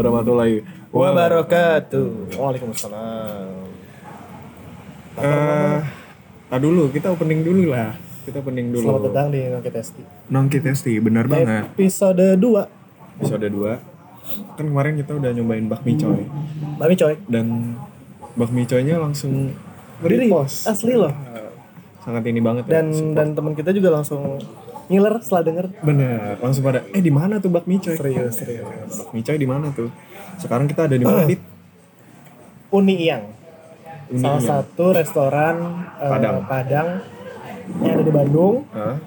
Warahmatullahi Wabarakatuh. Waalaikumsalam. Eh, tak dulu, kita opening dulu lah. Kita opening dulu. Selamat datang di Nongki Testi. Nongki Testi, benar banget. Episode 2. Episode 2. Kan kemarin kita udah nyobain bakmi coy. Mami coy. Dan bakmi coynya langsung repost. Asli loh. Sangat ini banget ya. Dan dan teman kita juga langsung ngiler setelah denger. Bener, langsung pada eh di mana tuh bakmi coy? Serius, serius. Bakmi coy di mana tuh? Sekarang kita ada di mana, Dit? Uni Iyang. Uni Salah Iyang. satu restoran eh, Padang. Padang yang ada di Bandung. Hah?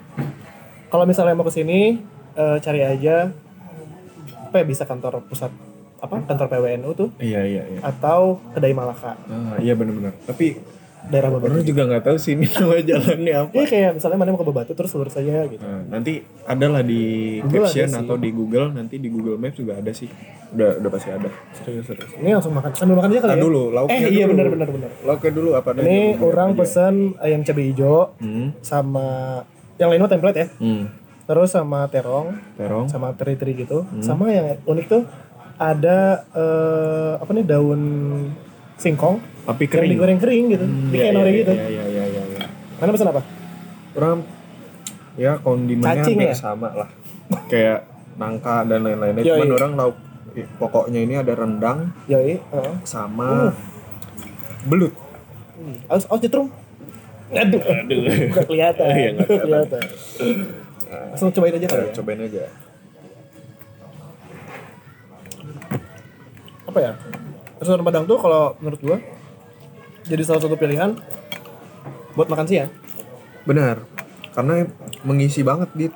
Kalau misalnya mau ke sini eh, cari aja apa ya bisa kantor pusat apa kantor PWNU tuh Iya, iya, iya. atau kedai Malaka Ah, iya benar-benar. Tapi daerah Babatu. orang juga nggak tahu sini nama jalannya apa. Iya kayak misalnya mana mau ke Babatu terus lurus aja gitu. Nah, nanti ada lah di Google caption sih. atau di Google nanti di Google Maps juga ada sih udah udah pasti ada Serius, serius. Ini langsung makan sambil makan aja kali Nah, ya. dulu lauknya Eh iya benar benar benar. lauknya dulu apa Ini Google orang aja. pesen ayam cabai hijau hmm. sama yang lain mah template ya. hmm. Terus sama terong, terong sama teri-teri gitu. Hmm. Sama yang unik tuh ada eh, apa nih daun singkong tapi yang kering digoreng kering gitu. Hmm, Di iya, kayak iya, nori iya, gitu. iya iya iya iya, iya. Mana pesan apa? orang ya kondimennya Cacing hampir ya? sama lah kayak nangka dan lain-lainnya cuman orang lauk pokoknya ini ada rendang Yoi, heeh. sama belut Aus aus jetrum. Aduh, aduh. Gak kelihatan. Iya, nggak Nggak kelihatan. Langsung cobain aja kali Ya, ya. cobain aja apa ya restoran Padang tuh kalau menurut gua jadi salah satu pilihan buat makan siang benar karena mengisi banget dit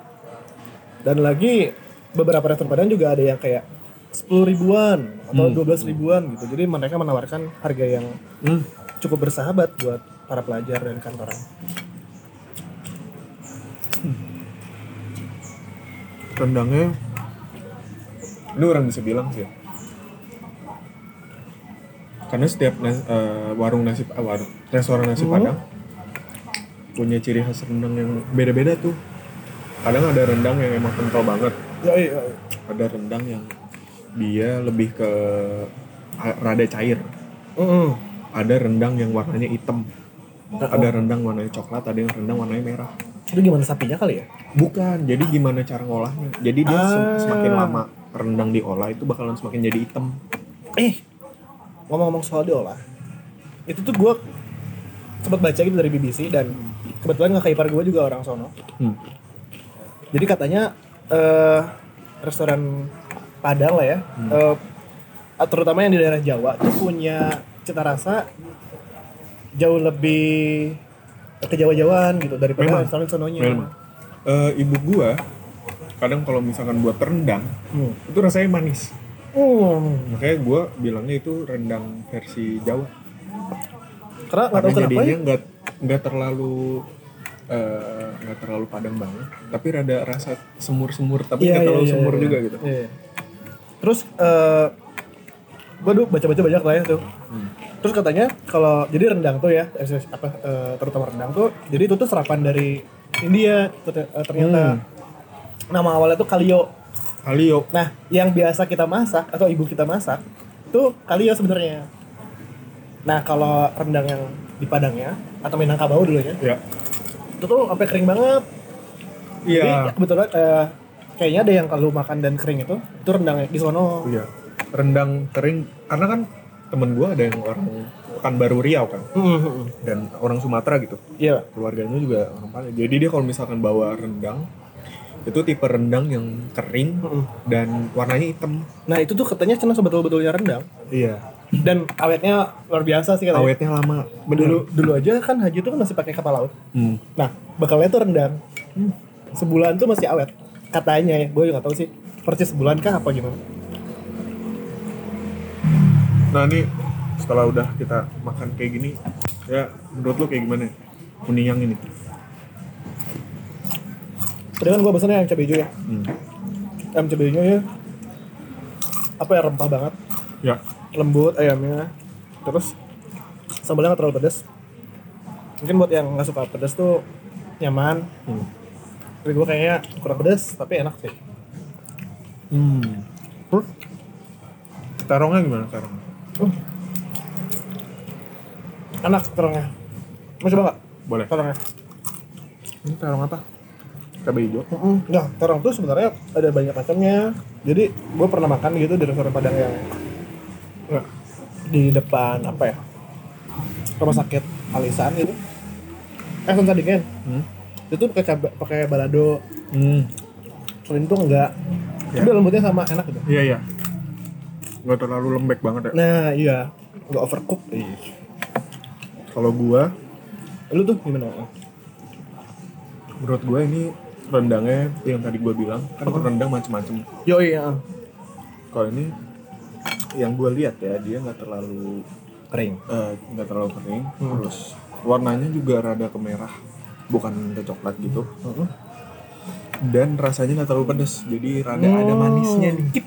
dan lagi beberapa restoran Padang juga ada yang kayak sepuluh ribuan atau dua belas ribuan gitu jadi mereka menawarkan harga yang hmm. cukup bersahabat buat para pelajar dan kantoran rendangnya ini orang bisa bilang sih ya. Karena setiap nas- eh, warung nasi eh, warung restoran nasi Hmm. padang punya ciri khas rendang yang beda-beda tuh kadang ada rendang yang emang kental banget ya iya ada rendang yang dia lebih ke rada cair Mm-mm. ada rendang yang warnanya hitam ada rendang warnanya coklat ada yang rendang warnanya merah itu gimana sapinya kali ya Bukan, jadi gimana cara ngolahnya? Jadi dia Ah. semakin lama rendang diolah itu bakalan semakin jadi hitam. eh ngomong-ngomong soal diolah itu tuh gua sempat baca gitu dari BBC dan kebetulan nggak ipar gue juga orang sono Hmm. Jadi katanya eh restoran Padang lah ya, eh, terutama yang di daerah Jawa itu punya cita rasa jauh lebih ke Jawa-Jawaan gitu daripada Memang. restoran sononya. Memang. Eh, ibu gua kadang kalau misalkan buat rendang Hmm. itu rasanya manis. Hmm. Makanya gua bilangnya itu rendang versi Jawa. Karena Karena jadinya ya. nggak nggak terlalu eh, nggak terlalu padang banget, tapi rada rasa semur-semur tapi Iya, nggak iya, terlalu iya, semur iya. juga gitu. Iya. Terus eh gue dulu baca-baca banyak lah ya tuh. Hmm. Terus katanya kalau jadi rendang tuh ya, eh, apa eh, terutama rendang tuh, jadi itu tuh serapan dari India ter- ternyata. Hmm. Nama awalnya tuh kalio. Kalio. Nah, yang biasa kita masak atau ibu kita masak itu kalio sebenarnya. Nah, kalau rendang yang di Padangnya atau Minangkabau dulu ya, Ya. itu tuh sampai kering banget. Iya. Jadi kebetulan eh, kayaknya ada yang kalau makan dan kering itu, itu rendang di sono. Iya. Rendang kering karena kan temen gua ada yang orang Pekanbaru Riau kan Hmm, dan orang Sumatera gitu. Iya. keluarganya juga orang Padang. Jadi dia kalau misalkan bawa rendang itu tipe rendang yang kering Mm-mm. dan warnanya hitam. Nah, itu tuh katanya cuma sebetul-betulnya rendang Iya. dan awetnya luar biasa sih katanya. Awetnya lama. Dulu dulu aja kan Haji tuh kan masih pakai kapal laut. Hmm. Nah, bekalnya tuh rendang. Hmm. Sebulan tuh masih awet. Katanya ya, gue juga gak tahu sih. Persis sebulan kah apa gimana? Nah ini setelah udah kita makan kayak gini, ya menurut lu kayak gimana? Kuningan ini. Tadi kan gue pesannya ayam cabai hijau ya. Hmm. Ayam cabai hijau ya. Apa ya rempah banget. Ya. Lembut ayamnya. Terus sambalnya gak terlalu pedas. Mungkin buat yang nggak suka pedas tuh nyaman. Hmm. Tapi gue kayaknya kurang pedas, tapi enak sih. Hmm. Terus terongnya gimana terong? Enak terongnya. Mau coba nggak? Boleh. Terongnya. Ini terong apa? Cabai hijau. Nah, terong tuh sebenarnya ada banyak macamnya. Jadi gue pernah makan gitu di restoran Padang yang ya, di depan apa ya? Rumah sakit Alisan gitu. Eh, Sun Sadingen. Hmm. Itu pakai cabai, pakai balado. Hmm. Selain itu enggak. Ya. Tapi lembutnya sama enak gitu. Iya iya. Nggak terlalu lembek banget ya. Nah, iya. Enggak overcook. Kalau gua, Lu tuh gimana? menurut gua ini rendangnya yang tadi gua bilang kan rendang macem-macem. Yo iya. Kalau ini yang gua lihat ya dia nggak terlalu Kering. eh, nggak terlalu kering, terus warnanya juga rada kemerah, bukan ke coklat gitu. Dan rasanya nggak terlalu pedes, jadi rada ada Hmm. manisnya dikit.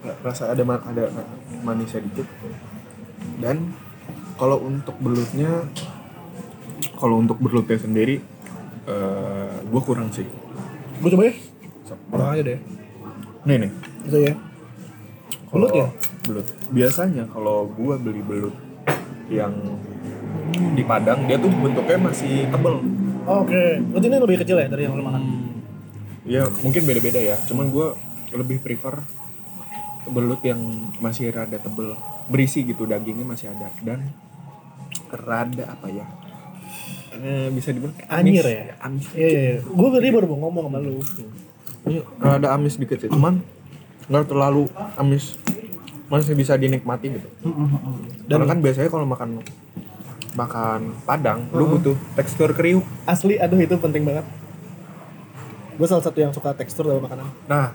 Ra- Rasa ada ma- ada manisnya dikit. Dan kalau untuk belutnya, kalau untuk belutnya sendiri, eh gue kurang sih. Gue coba ya. Kurang aja deh. Nih nih. Itu ya. Belut ya? Belut. Biasanya kalau gua beli belut yang di Padang, dia tuh bentuknya masih tebel. Oh, Oke. Berarti ini lebih kecil ya dari yang lu makan? Ya mungkin beda-beda ya. Cuman gua lebih prefer belut yang masih rada tebel, berisi gitu dagingnya masih ada dan rada apa ya? Eh, bisa dibilang amis. ya? Amis. Iya, iya. iya. Gue tadi baru mau ngomong sama lu. Ini rada amis dikit sih, cuman nggak terlalu amis. Masih bisa dinikmati gitu. Dan Karena kan biasanya kalau makan makan Padang, lu butuh tekstur kriuk. asli, aduh itu penting banget. Gue salah satu yang suka tekstur dalam makanan. Nah,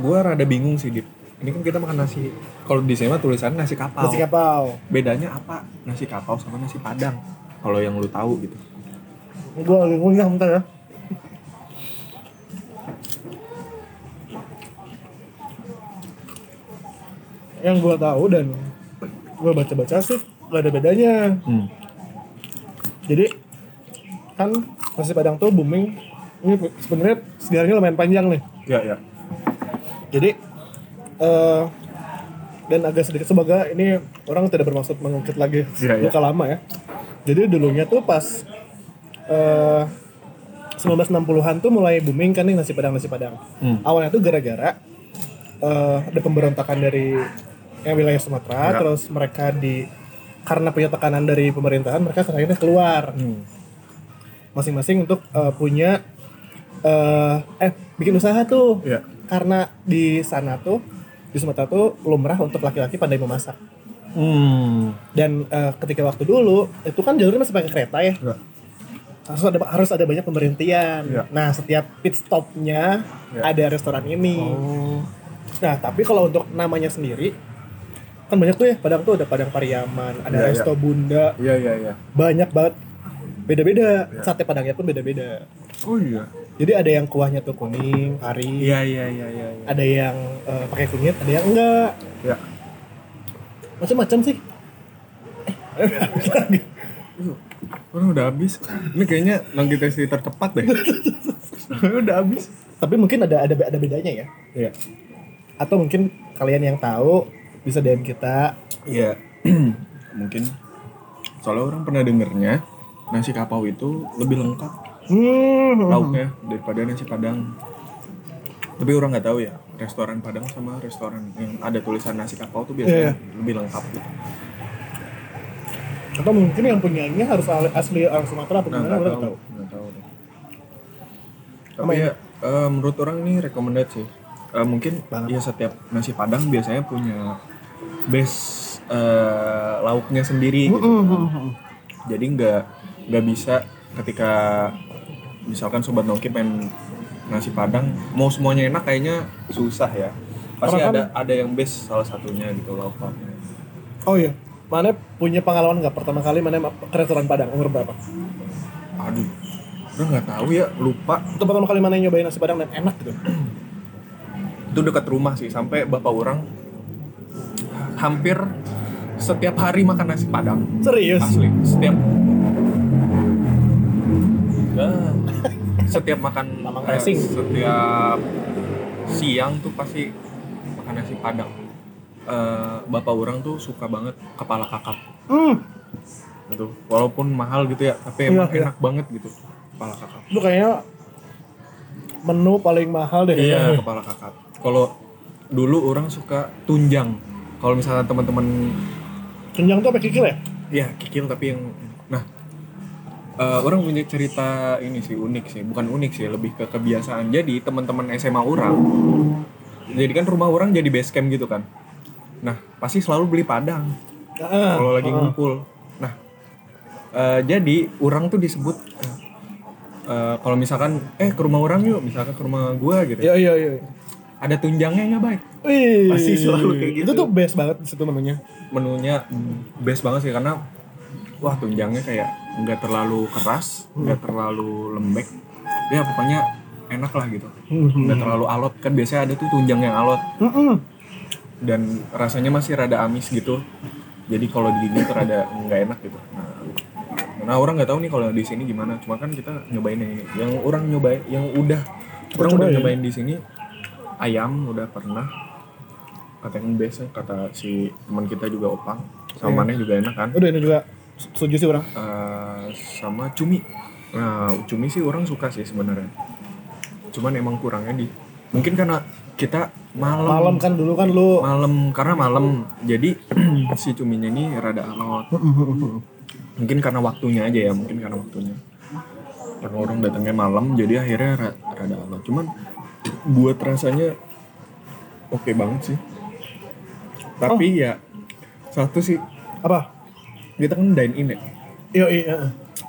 gua rada bingung sih, Dip. Ini kan kita makan nasi. Kalau di sini mah tulisannya nasi kapau. Nasi kapau. Bedanya apa? Nasi kapau sama nasi Padang. Kalau yang lu tahu gitu. Gue lagi ngunyah bentar ya. Yang gue tahu dan gue baca-baca sih gak ada bedanya. Hmm. Jadi kan nasi padang tuh booming. Ini sebenarnya sejarahnya lumayan panjang nih. Ya, ya. Jadi eh dan agak sedikit semoga ini orang tidak bermaksud mengungkit lagi Iya, iya. luka lama ya. Jadi dulunya tuh pas eh 1960-an tuh mulai booming kan nih nasi padang nasi padang. Hmm. Awalnya tuh gara-gara eh ada pemberontakan dari yang wilayah Sumatera, Ya. terus mereka di karena punya tekanan dari pemerintahan mereka akhirnya keluar Hmm. masing-masing untuk eh, punya eh eh bikin usaha tuh Ya. karena di sana tuh di Sumatera tuh lumrah untuk laki-laki pandai memasak Hmm. dan eh, ketika waktu dulu itu kan jalurnya masih pakai kereta ya Ya. harus ada harus ada banyak pemberhentian Ya. nah setiap pit stopnya Ya. ada restoran ini Oh. nah tapi kalau untuk namanya sendiri kan banyak tuh ya Padang tuh ada Padang Pariaman ada Ya, ya. Resto Bunda Iya, iya, iya. banyak banget beda-beda Ya. sate Padangnya pun beda-beda Oh iya. jadi ada yang kuahnya tuh kuning kari Iya, iya, iya, iya. iya. ada yang eh, pakai kunyit ada yang enggak Ya. Macam-macam sih Orang udah habis. Ini kayaknya testi tercepat deh. udah habis. tapi mungkin ada ada ada bedanya ya Iya. atau mungkin kalian yang tahu bisa DM kita Iya. Mungkin soalnya orang pernah dengernya nasi kapau itu lebih lengkap hmm. lauknya daripada nasi padang. Tapi orang nggak tahu ya restoran padang sama restoran yang ada tulisan nasi kapau tuh biasanya lebih lengkap gitu. atau mungkin yang punyanya harus asli orang Sumatera atau Nah, gimana nggak tahu, tahu nggak tahu deh. Tapi ya eh, menurut orang ini recommended sih. Eh, mungkin Banget. ya setiap nasi padang biasanya punya base eh, lauknya sendiri gitu. Jadi nggak nggak bisa ketika misalkan sobat nongki pengen nasi padang mau semuanya enak kayaknya susah ya. Pasti Karena kan- ada ada yang base salah satunya gitu lauk lauknya. oh iya mana punya pengalaman nggak pertama kali mana ke restoran Padang umur berapa Aduh, udah nggak tahu ya lupa. itu pertama kali mana nyobain nasi Padang dan enak gitu itu dekat rumah sih sampai bapak orang hampir setiap hari makan nasi padang serius asli setiap Ah, setiap makan Mamang eh, racing. setiap siang tuh pasti makan nasi padang eh, bapak orang tuh suka banget kepala kakap Hmm, gitu walaupun mahal gitu ya tapi Iya, emang iya. enak banget gitu kepala kakap itu kayaknya menu paling mahal deh. iya kepala kakap kalau dulu orang suka tunjang kalau misalnya teman-teman Kenyang tuh apa kikil ya? ya kikil tapi yang nah eh, orang punya cerita ini sih unik sih bukan unik sih lebih ke kebiasaan jadi teman-teman SMA orang jadi kan rumah orang jadi base camp gitu kan nah pasti selalu beli padang Ah, kalau lagi ah. ngumpul. Nah, eh, jadi orang tuh disebut eh, eh, kalau misalkan eh ke rumah orang yuk, misalkan ke rumah gua gitu. Iya iya iya. Ada tunjangnya nggak baik. Wih, Pasti selalu kayak gitu. Itu tuh best banget di situ menunya. Menunya mm, best banget sih karena wah tunjangnya kayak nggak terlalu keras, nggak terlalu lembek. Ya pokoknya enak lah gitu. Nggak terlalu alot kan biasanya ada tuh tunjang yang alot Mm-mm. dan rasanya masih rada amis gitu. Jadi kalau digigit rada nggak enak gitu. Nah, nah orang nggak tahu nih kalau di sini gimana. Cuma kan kita nyobain yang ini. Yang orang nyobain, yang udah orang udah nyobain di sini ayam udah pernah. Katanya biasa kata si teman kita juga opang. Sama Iya. maneh juga enak kan. Udah ini juga setuju sih orang. Eh, sama cumi. Nah cumi sih orang suka sih sebenarnya. Cuman emang kurangnya di mungkin karena kita malam Malam kan dulu kan lu malam karena malam jadi si cuminya ini rada alot mungkin karena waktunya aja ya mungkin karena waktunya karena orang datangnya malam jadi akhirnya ra- rada alot cuman buat rasanya oke banget sih tapi ya satu sih apa? Kita kan dine in ya Iya iya.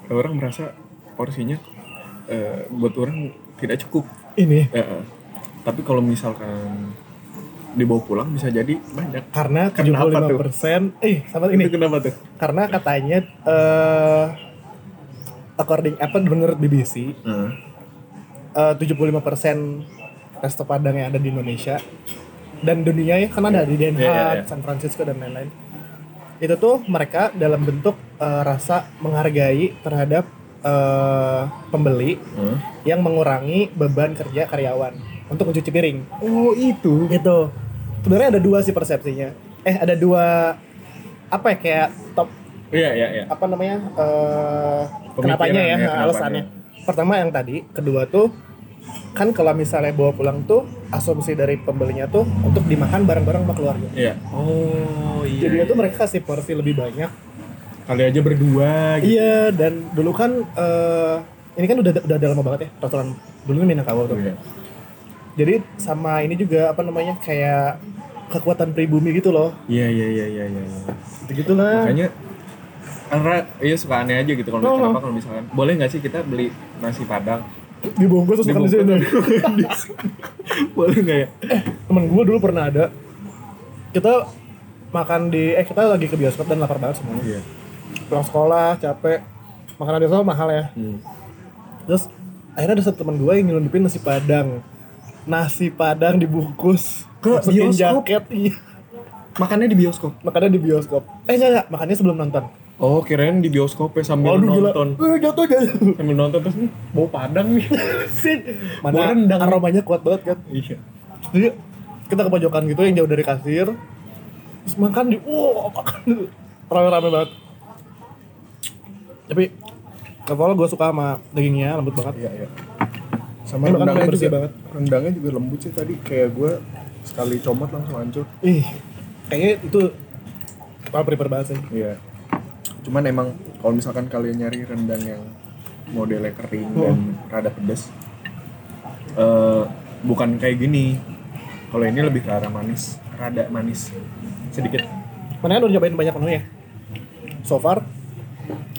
orang merasa porsinya eh, buat orang tidak cukup Ini eh. tapi kalau misalkan dibawa pulang bisa jadi banyak karena Kenapa 75% eh sama ini itu kenapa tuh karena katanya eh according apa menurut BBC eh 75% resto Padang yang ada di Indonesia dan dunia ya kan ada di Den Haag, Iya, iya, iya. San Francisco dan lain-lain. Itu tuh mereka dalam bentuk eh, rasa menghargai terhadap eh, pembeli Heeh. yang mengurangi beban kerja karyawan untuk mencuci piring. Oh itu. Itu sebenarnya ada dua sih persepsinya. Eh ada dua apa ya kayak top Iya iya iya. apa namanya eh Pemikiran kenapanya ya, ya, kenapanya. alasannya pertama yang tadi kedua tuh kan kalau misalnya bawa pulang tuh asumsi dari pembelinya tuh untuk dimakan bareng-bareng sama keluarga Iya. Oh iya. jadinya tuh mereka kasih porsi lebih banyak kali aja berdua gitu. iya dan dulu kan eh ini kan udah udah, udah lama banget ya restoran dulu kan Minangkabau tuh Iya. jadi sama ini juga apa namanya kayak kekuatan pribumi gitu loh Iya iya iya iya iya. iya. gitu gitulah Makanya karena iya suka aneh aja gitu kalau Oh. kenapa kalau misalkan boleh nggak sih kita beli nasi padang dibungkus terus makan di sini. boleh nggak ya? Temen gue dulu pernah ada. Kita makan di eh kita lagi ke bioskop dan lapar banget semuanya. Iya. Pulang sekolah capek. Makanan bioskop mahal ya. Hmm. terus akhirnya ada satu teman gue yang nyelundupin nasi padang. Nasi padang dibungkus. Ke bioskop? jaket iya. Makannya di bioskop? Makannya di bioskop. Eh enggak enggak makannya sebelum nonton oh kirain di bioskop ya sambil Waduh gila. nonton. Eh, jatuh jatuh sambil nonton terus "Hmm, bau padang nih. Bau mana rendang. aromanya kuat banget kan? Iya. Jadi kita ke pojokan gitu yang jauh dari kasir. Terus makan di wow makan rame-rame banget. Tapi overall gue suka sama dagingnya lembut banget. Iya iya. Sama Ini makan rendangnya bersih juga. banget. rendangnya juga lembut sih tadi. Kayak gue sekali comot langsung hancur. Ih kayaknya itu paling prefer banget sih. Iya. Cuman emang kalau misalkan kalian nyari rendang yang modelnya kering Hmm. dan rada pedas, eh bukan kayak gini. Kalau ini lebih ke arah manis, rada manis sedikit. mana kan udah nyobain banyak menu ya so far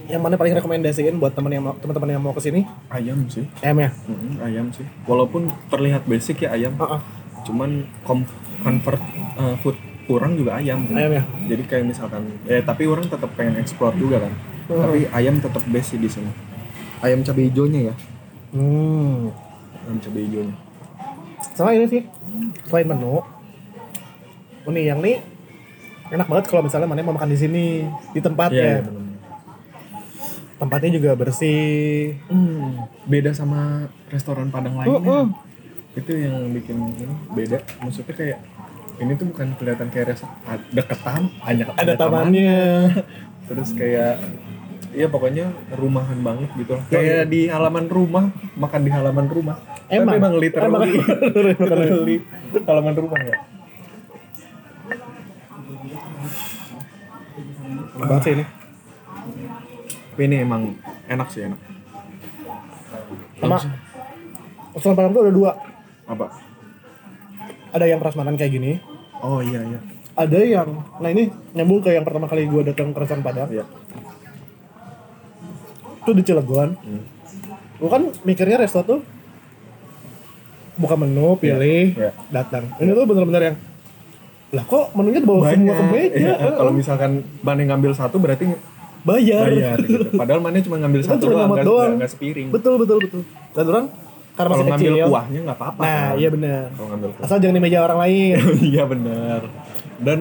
yang mana paling rekomendasiin buat teman yang mau teman-teman yang mau ke sini Ayam sih, ayam ya Mm-mm, ayam sih. Walaupun terlihat basic ya ayam, Heeh. cuman convert eh, food kurang juga ayam. ayam ya Jadi kayak misalkan, eh tapi orang tetap pengen explore juga kan. Hmm. Tapi ayam tetap best sih di sini. Ayam cabai hijaunya ya, hmm. ayam cabai hijaunya. sama ini sih selain menu ini yang nih enak banget kalau misalnya mana mau makan di sini di tempat Iya, ya iya, bener. tempatnya juga bersih Hmm, beda sama restoran Padang lainnya. Uh-uh. Itu yang bikin ini beda. Maksudnya kayak ini tuh bukan kelihatan kayak res deket tam banyak Ada tamannya. terus kayak Iya pokoknya rumahan banget gitu lah. Kayak di halaman rumah, makan di halaman rumah. Emang? Tapi emang literally, Emang. literally halaman rumah ya. Banget sih ini. Tapi ini emang enak sih enak. Sama restoran Padang tuh ada dua. Apa? Ada yang prasmanan kayak gini. Oh iya iya. Ada yang, nah ini nyambung ke yang pertama kali gue datang ke restoran Padang. Iya. Itu di Cilegon. Hmm. Gue kan mikirnya resto tuh buka menu, pilih, Iya. datang. Ini tuh bener-bener yang lah kok menunya dibawa semua ke meja. Iya. Kalau misalkan Mane ngambil satu berarti bayar. bayar gitu. Padahal Mane cuma ngambil satu cuma doang, doang. nggak- nggak sepiring. Betul betul betul. Dan orang karena Kalau masih ngambil kecil. kuahnya nggak apa-apa. Nah, kan? iya benar. Kalau ngambil kuah. Asal jangan di meja orang lain. Iya benar. Dan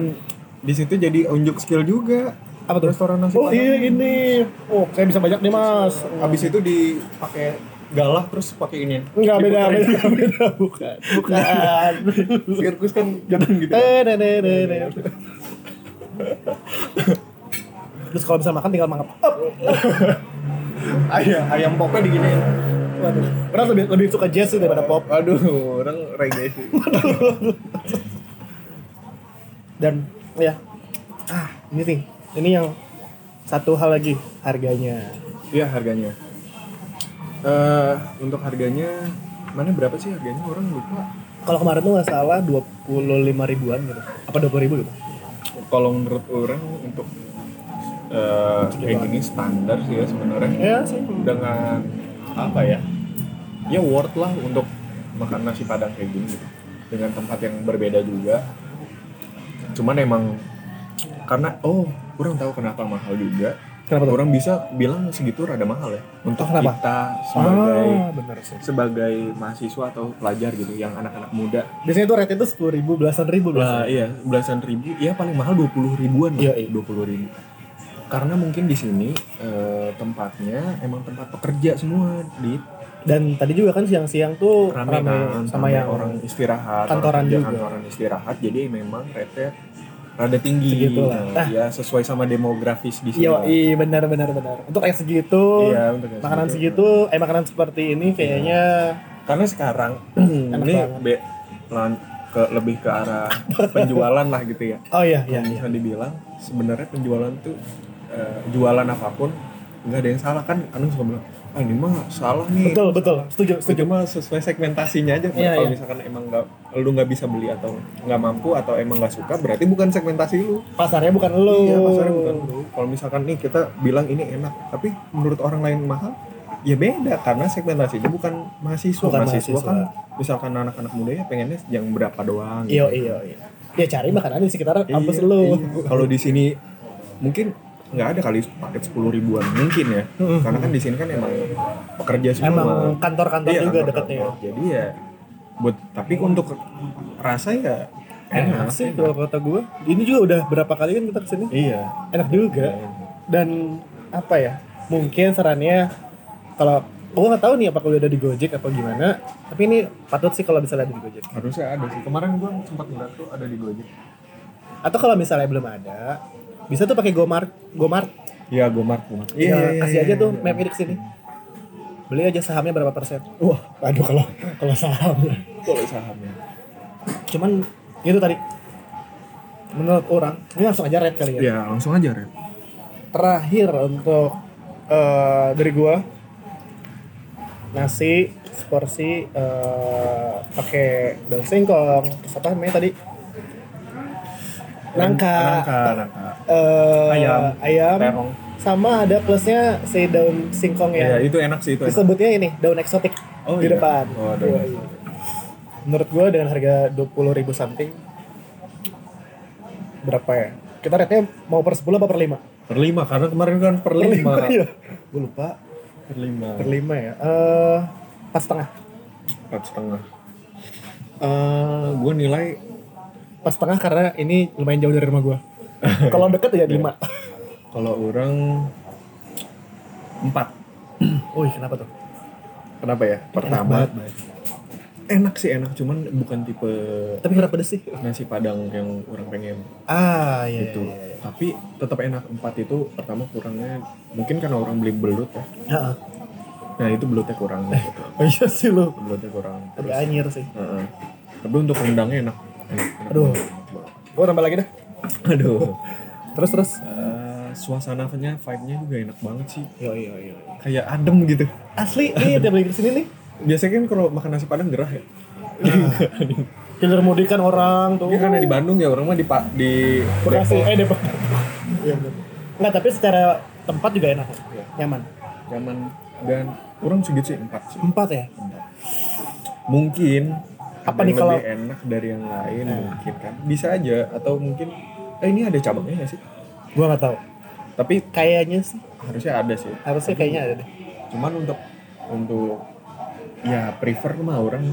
di situ jadi unjuk skill juga. Apa tuh? Restoran nasi Oh iya ini. Oh, saya bisa banyak nih, Mas. Abis itu dipakai galah terus pakai ini. Enggak beda, Diputerin. beda, beda, bukan. Bukan. Sirkus kan jadang gitu. Eh, ne, ne, ne, ne. Terus kalau bisa makan tinggal mangap. Ayam ayam popnya diginiin. Waduh. Orang lebih lebih suka jazz sih daripada pop. Aduh, orang reggae sih. Dan ya, ah ini nih, ini yang satu hal lagi harganya. Iya harganya. Eh untuk harganya mana berapa sih harganya orang lupa. Kalau kemarin tuh nggak salah 25 ribuan gitu. Apa 20 ribu gitu? Kalau menurut orang untuk eh kayak gini standar sih ya sebenarnya. Ya sih. dengan apa ya ya worth lah untuk makan nasi padang kayak gini gitu dengan tempat yang berbeda juga cuman emang karena oh kurang tahu kenapa mahal juga Kenapa tuh? orang bisa bilang segitu rada mahal ya untuk Oh, kenapa? kita sebagai Ah, bener sih. sebagai mahasiswa atau pelajar gitu yang anak-anak muda Biasanya tuh rate itu sepuluh ribu, belasan ribu lah biasanya. iya belasan ribu ya paling mahal dua puluh ribuan lah Iya, iya. dua puluh ribu karena mungkin di sini eh, tempatnya emang tempat pekerja semua di Dan tadi juga kan siang-siang tuh rame, rame kan, sama yang orang istirahat kantoran orang juga. kantoran istirahat jadi memang rate rada tinggi Segitulah. Nah, Ah. ya sesuai sama demografis di sini Iya, lah. iya benar benar benar. Untuk yang segitu, Iya, untuk yang makanan segitu. segitu, eh makanan seperti ini kayaknya karena sekarang ini be, lan- ke lebih ke arah penjualan lah gitu ya oh iya iya. yang bisa dibilang sebenarnya penjualan tuh eh, jualan apa pun nggak ada yang salah kan anu suka bilang ah ini mah salah nih Betul betul, setuju setuju mah sesuai segmentasinya aja Iya, kalau iya. misalkan emang nggak lu nggak bisa beli atau nggak mampu atau emang nggak suka berarti bukan segmentasi lu Pasarnya bukan lu. iya pasarnya bukan lu kalau misalkan nih kita bilang ini enak tapi menurut orang lain mahal ya beda karena segmentasinya bukan mahasiswa Bukan mahasiswa, mahasiswa. kan misalkan anak-anak muda ya pengennya yang berapa doang Iya iya iya. Ya cari makanan di sekitar kampus Iya, lu. iya. Kalau di sini mungkin nggak ada kali paket sepuluh ribuan mungkin ya, karena kan di sini kan emang pekerja semua. Emang kantor-kantor Iya, juga deketnya. Jadi ya buat tapi untuk rasa ya Enak sih kalau kata gue. Ini juga udah berapa kali kan kita ke sini. Iya. Enak juga. Dan apa ya? Mungkin sarannya kalau gue nggak tahu nih apakah udah ada di Gojek atau gimana. Tapi ini patut sih kalau misalnya ada di Gojek. Harusnya ada sih. Kemarin gua sempat ngeliat tuh ada di Gojek. Atau kalau misalnya belum ada, bisa tuh pakai Gomart, Gomart. Iya, Gomart, Gomart. Ya, kasih aja tuh map ini ke sini. Beli aja sahamnya berapa persen. Wah, Aduh kalau kalau sahamnya. kalau sahamnya. Cuman itu tadi menurut orang ini langsung aja red kali ya. Ya, langsung aja, Ren. Terakhir untuk eh, dari gua nasi seporsi eh, pakai daun singkong terus apa namanya tadi nangka, Nangka, nangka. eh, Ayam. ayam Terong. sama ada plusnya si daun singkong Iya, ya itu enak sih itu. Enak. disebutnya ini daun eksotik Oh, di iya. depan Oh, daun Iya, iya. menurut gua dengan harga 20.000 ribu something berapa ya kita rate-nya mau per 10 apa per 5? Per lima, karena kemarin kan per lima. iya gue lupa Per lima. per 5 ya eh pas setengah Empat setengah. Eh, gue nilai pas setengah karena ini lumayan jauh dari rumah gua kalau deket ya 5 kalau orang empat. Wih kenapa tuh? Kenapa ya? Enak Pertama, banget, Bay. enak sih enak cuman bukan tipe Tapi kenapa pedes sih? nasi padang yang orang pengen Ah, iya. itu iya, iya. tapi tetap enak empat itu pertama kurangnya mungkin karena orang beli belut ya nah itu belutnya kurang gitu. Oh iya sih lu. belutnya kurang terus Agak anyir sih. Heeh. tapi untuk rendangnya enak, enak, enak Aduh. Gua tambah lagi dah. aduh Terus terus. Eh, suasananya vibe-nya juga enak banget sih Yo yo yo. kayak adem gitu Asli nih tiap lagi ke sini nih. biasanya kan kalau makan nasi padang gerah ya Hilir mudik kan orang tuh. Dia karena di Bandung ya orang mah di Pak di Bekasi. Eh Depok. Iya benar. Enggak, tapi secara tempat juga enak. Iya. Nyaman. Nyaman dan orang segitu sih empat sih. Empat ya? Empat. Mungkin Apa nih kalau- lebih enak dari yang lain Nah. mungkin kan bisa aja atau mungkin eh ini ada cabangnya nggak sih? Gua nggak tahu. Tapi Kayaknya sih. harusnya ada sih. Harusnya kayaknya ada deh. Cuman untuk untuk ya prefer mah orang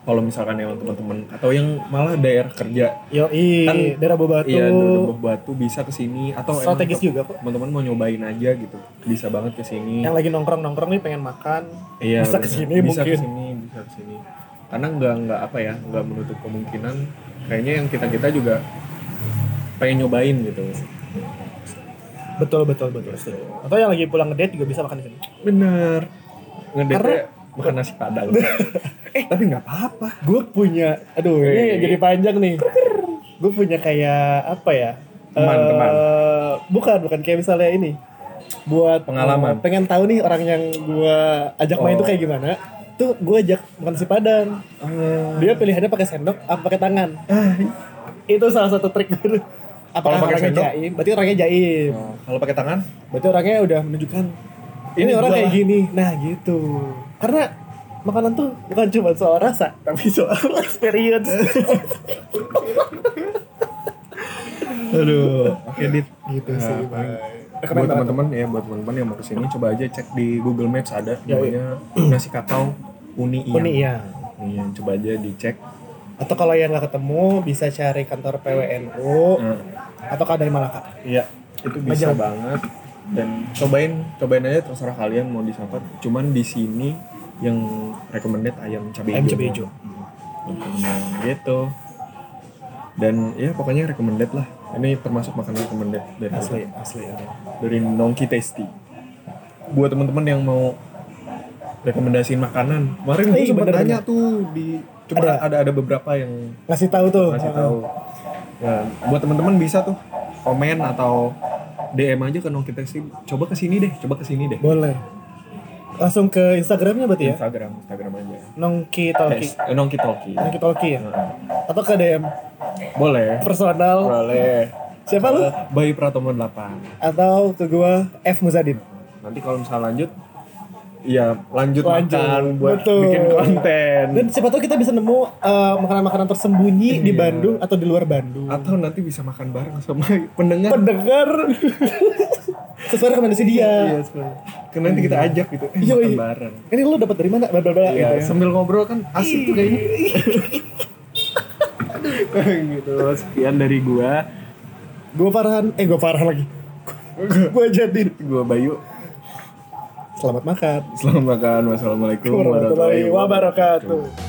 kalau misalkan yang teman-teman atau yang malah daerah kerja Yo, Kan- i, daerah Batu. Iya, Dodobah Batu bisa ke sini atau Strategis te- juga kok. Teman-teman mau nyobain aja gitu. Bisa banget ke sini. Yang lagi nongkrong-nongkrong nih pengen makan. Iya, bisa ke sini bisa mungkin. ke sini, bisa ke sini. Karena nggak nggak apa ya, nggak menutup kemungkinan. Kayaknya yang kita kita juga pengen nyobain gitu. Betul betul betul. setuju. Atau yang lagi pulang ngedate juga bisa makan di sini. Bener. Ngedate Karena- makan nasi padang. eh tapi nggak apa-apa. Gue punya, aduh ini jadi panjang nih. Gue punya kayak apa ya? Teman, Eh, teman. Bukan, bukan kayak misalnya ini. Buat Pengalaman. eh, pengen tahu nih orang yang gue ajak main Oh. tuh kayak gimana. Tuh gue ajak makan nasi padang. Dia pilihannya pakai sendok apa pakai tangan. Itu salah satu trik gue. Kalau pakai orangnya sendok? jaim? Berarti orangnya jaim. Oh, kalau pakai tangan? Berarti orangnya udah menunjukkan ini, Ini orang kayak lah. gini. Nah, gitu. Karena makanan tuh bukan cuma soal rasa, tapi soal experience. Aduh. Oke, Dit. gitu sih. Rekomen buat teman-teman ya buat teman-teman yang mau ke sini coba aja cek di Google Maps ada Ya, namanya nasi kakao Uni Iyang. Uni iya. Iya, coba aja dicek. Atau kalau yang nggak ketemu bisa cari kantor PWNU Nah, atau dari Malaka. iya, itu bisa Aja. banget dan cobain cobain aja terserah kalian mau disapa. Cuman di sini yang recommended ayam cabai Ayam hijau. cabai hijau. Nah, gitu. Dan ya pokoknya recommended lah. Ini termasuk makanan recommended dari Asli, kita. asli. dari Nongki Tasty. Buat teman-teman yang mau rekomendasiin makanan, kemarin gue Ih, sempat tanya tuh di cuma Ada. ada ada, beberapa yang Ngasih tahu tuh. ngasih tahu. Ya, buat teman-teman bisa tuh komen atau DM aja ke Nongki Tasty. Coba ke sini deh, coba ke sini deh. Boleh. Langsung ke Instagramnya berarti ya? Instagram, Instagram aja. Nongki Talki. Eh, Nongki Talki. Nongki Talki ya? Heeh. Atau ke DM Boleh. personal. Boleh. Siapa lu? Bayi Pratomo 8. Atau ke gua F Muzadin. Nanti kalau misalnya lanjut ya lanjut, Lanjut. makan buat Betul. bikin konten. Dan siapa tahu kita bisa nemu eh, makanan-makanan tersembunyi di Iya. Bandung atau di luar Bandung. atau nanti bisa makan bareng sama pendengar Pendengar sesuai rekomendasi dia. iya sebenarnya. Kan nanti kita ajak gitu eh, Yoi. makan bareng Ini lu dapat dari mana? Bla bla bla Iya, gitu ya. sambil ngobrol kan asik tuh kayaknya gitu sekian dari gua Gua Farhan, eh gua Farhan lagi. gua Jadin. gua Bayu Selamat makan. selamat makan wassalamualaikum Warahmatullahi wabarakatuh.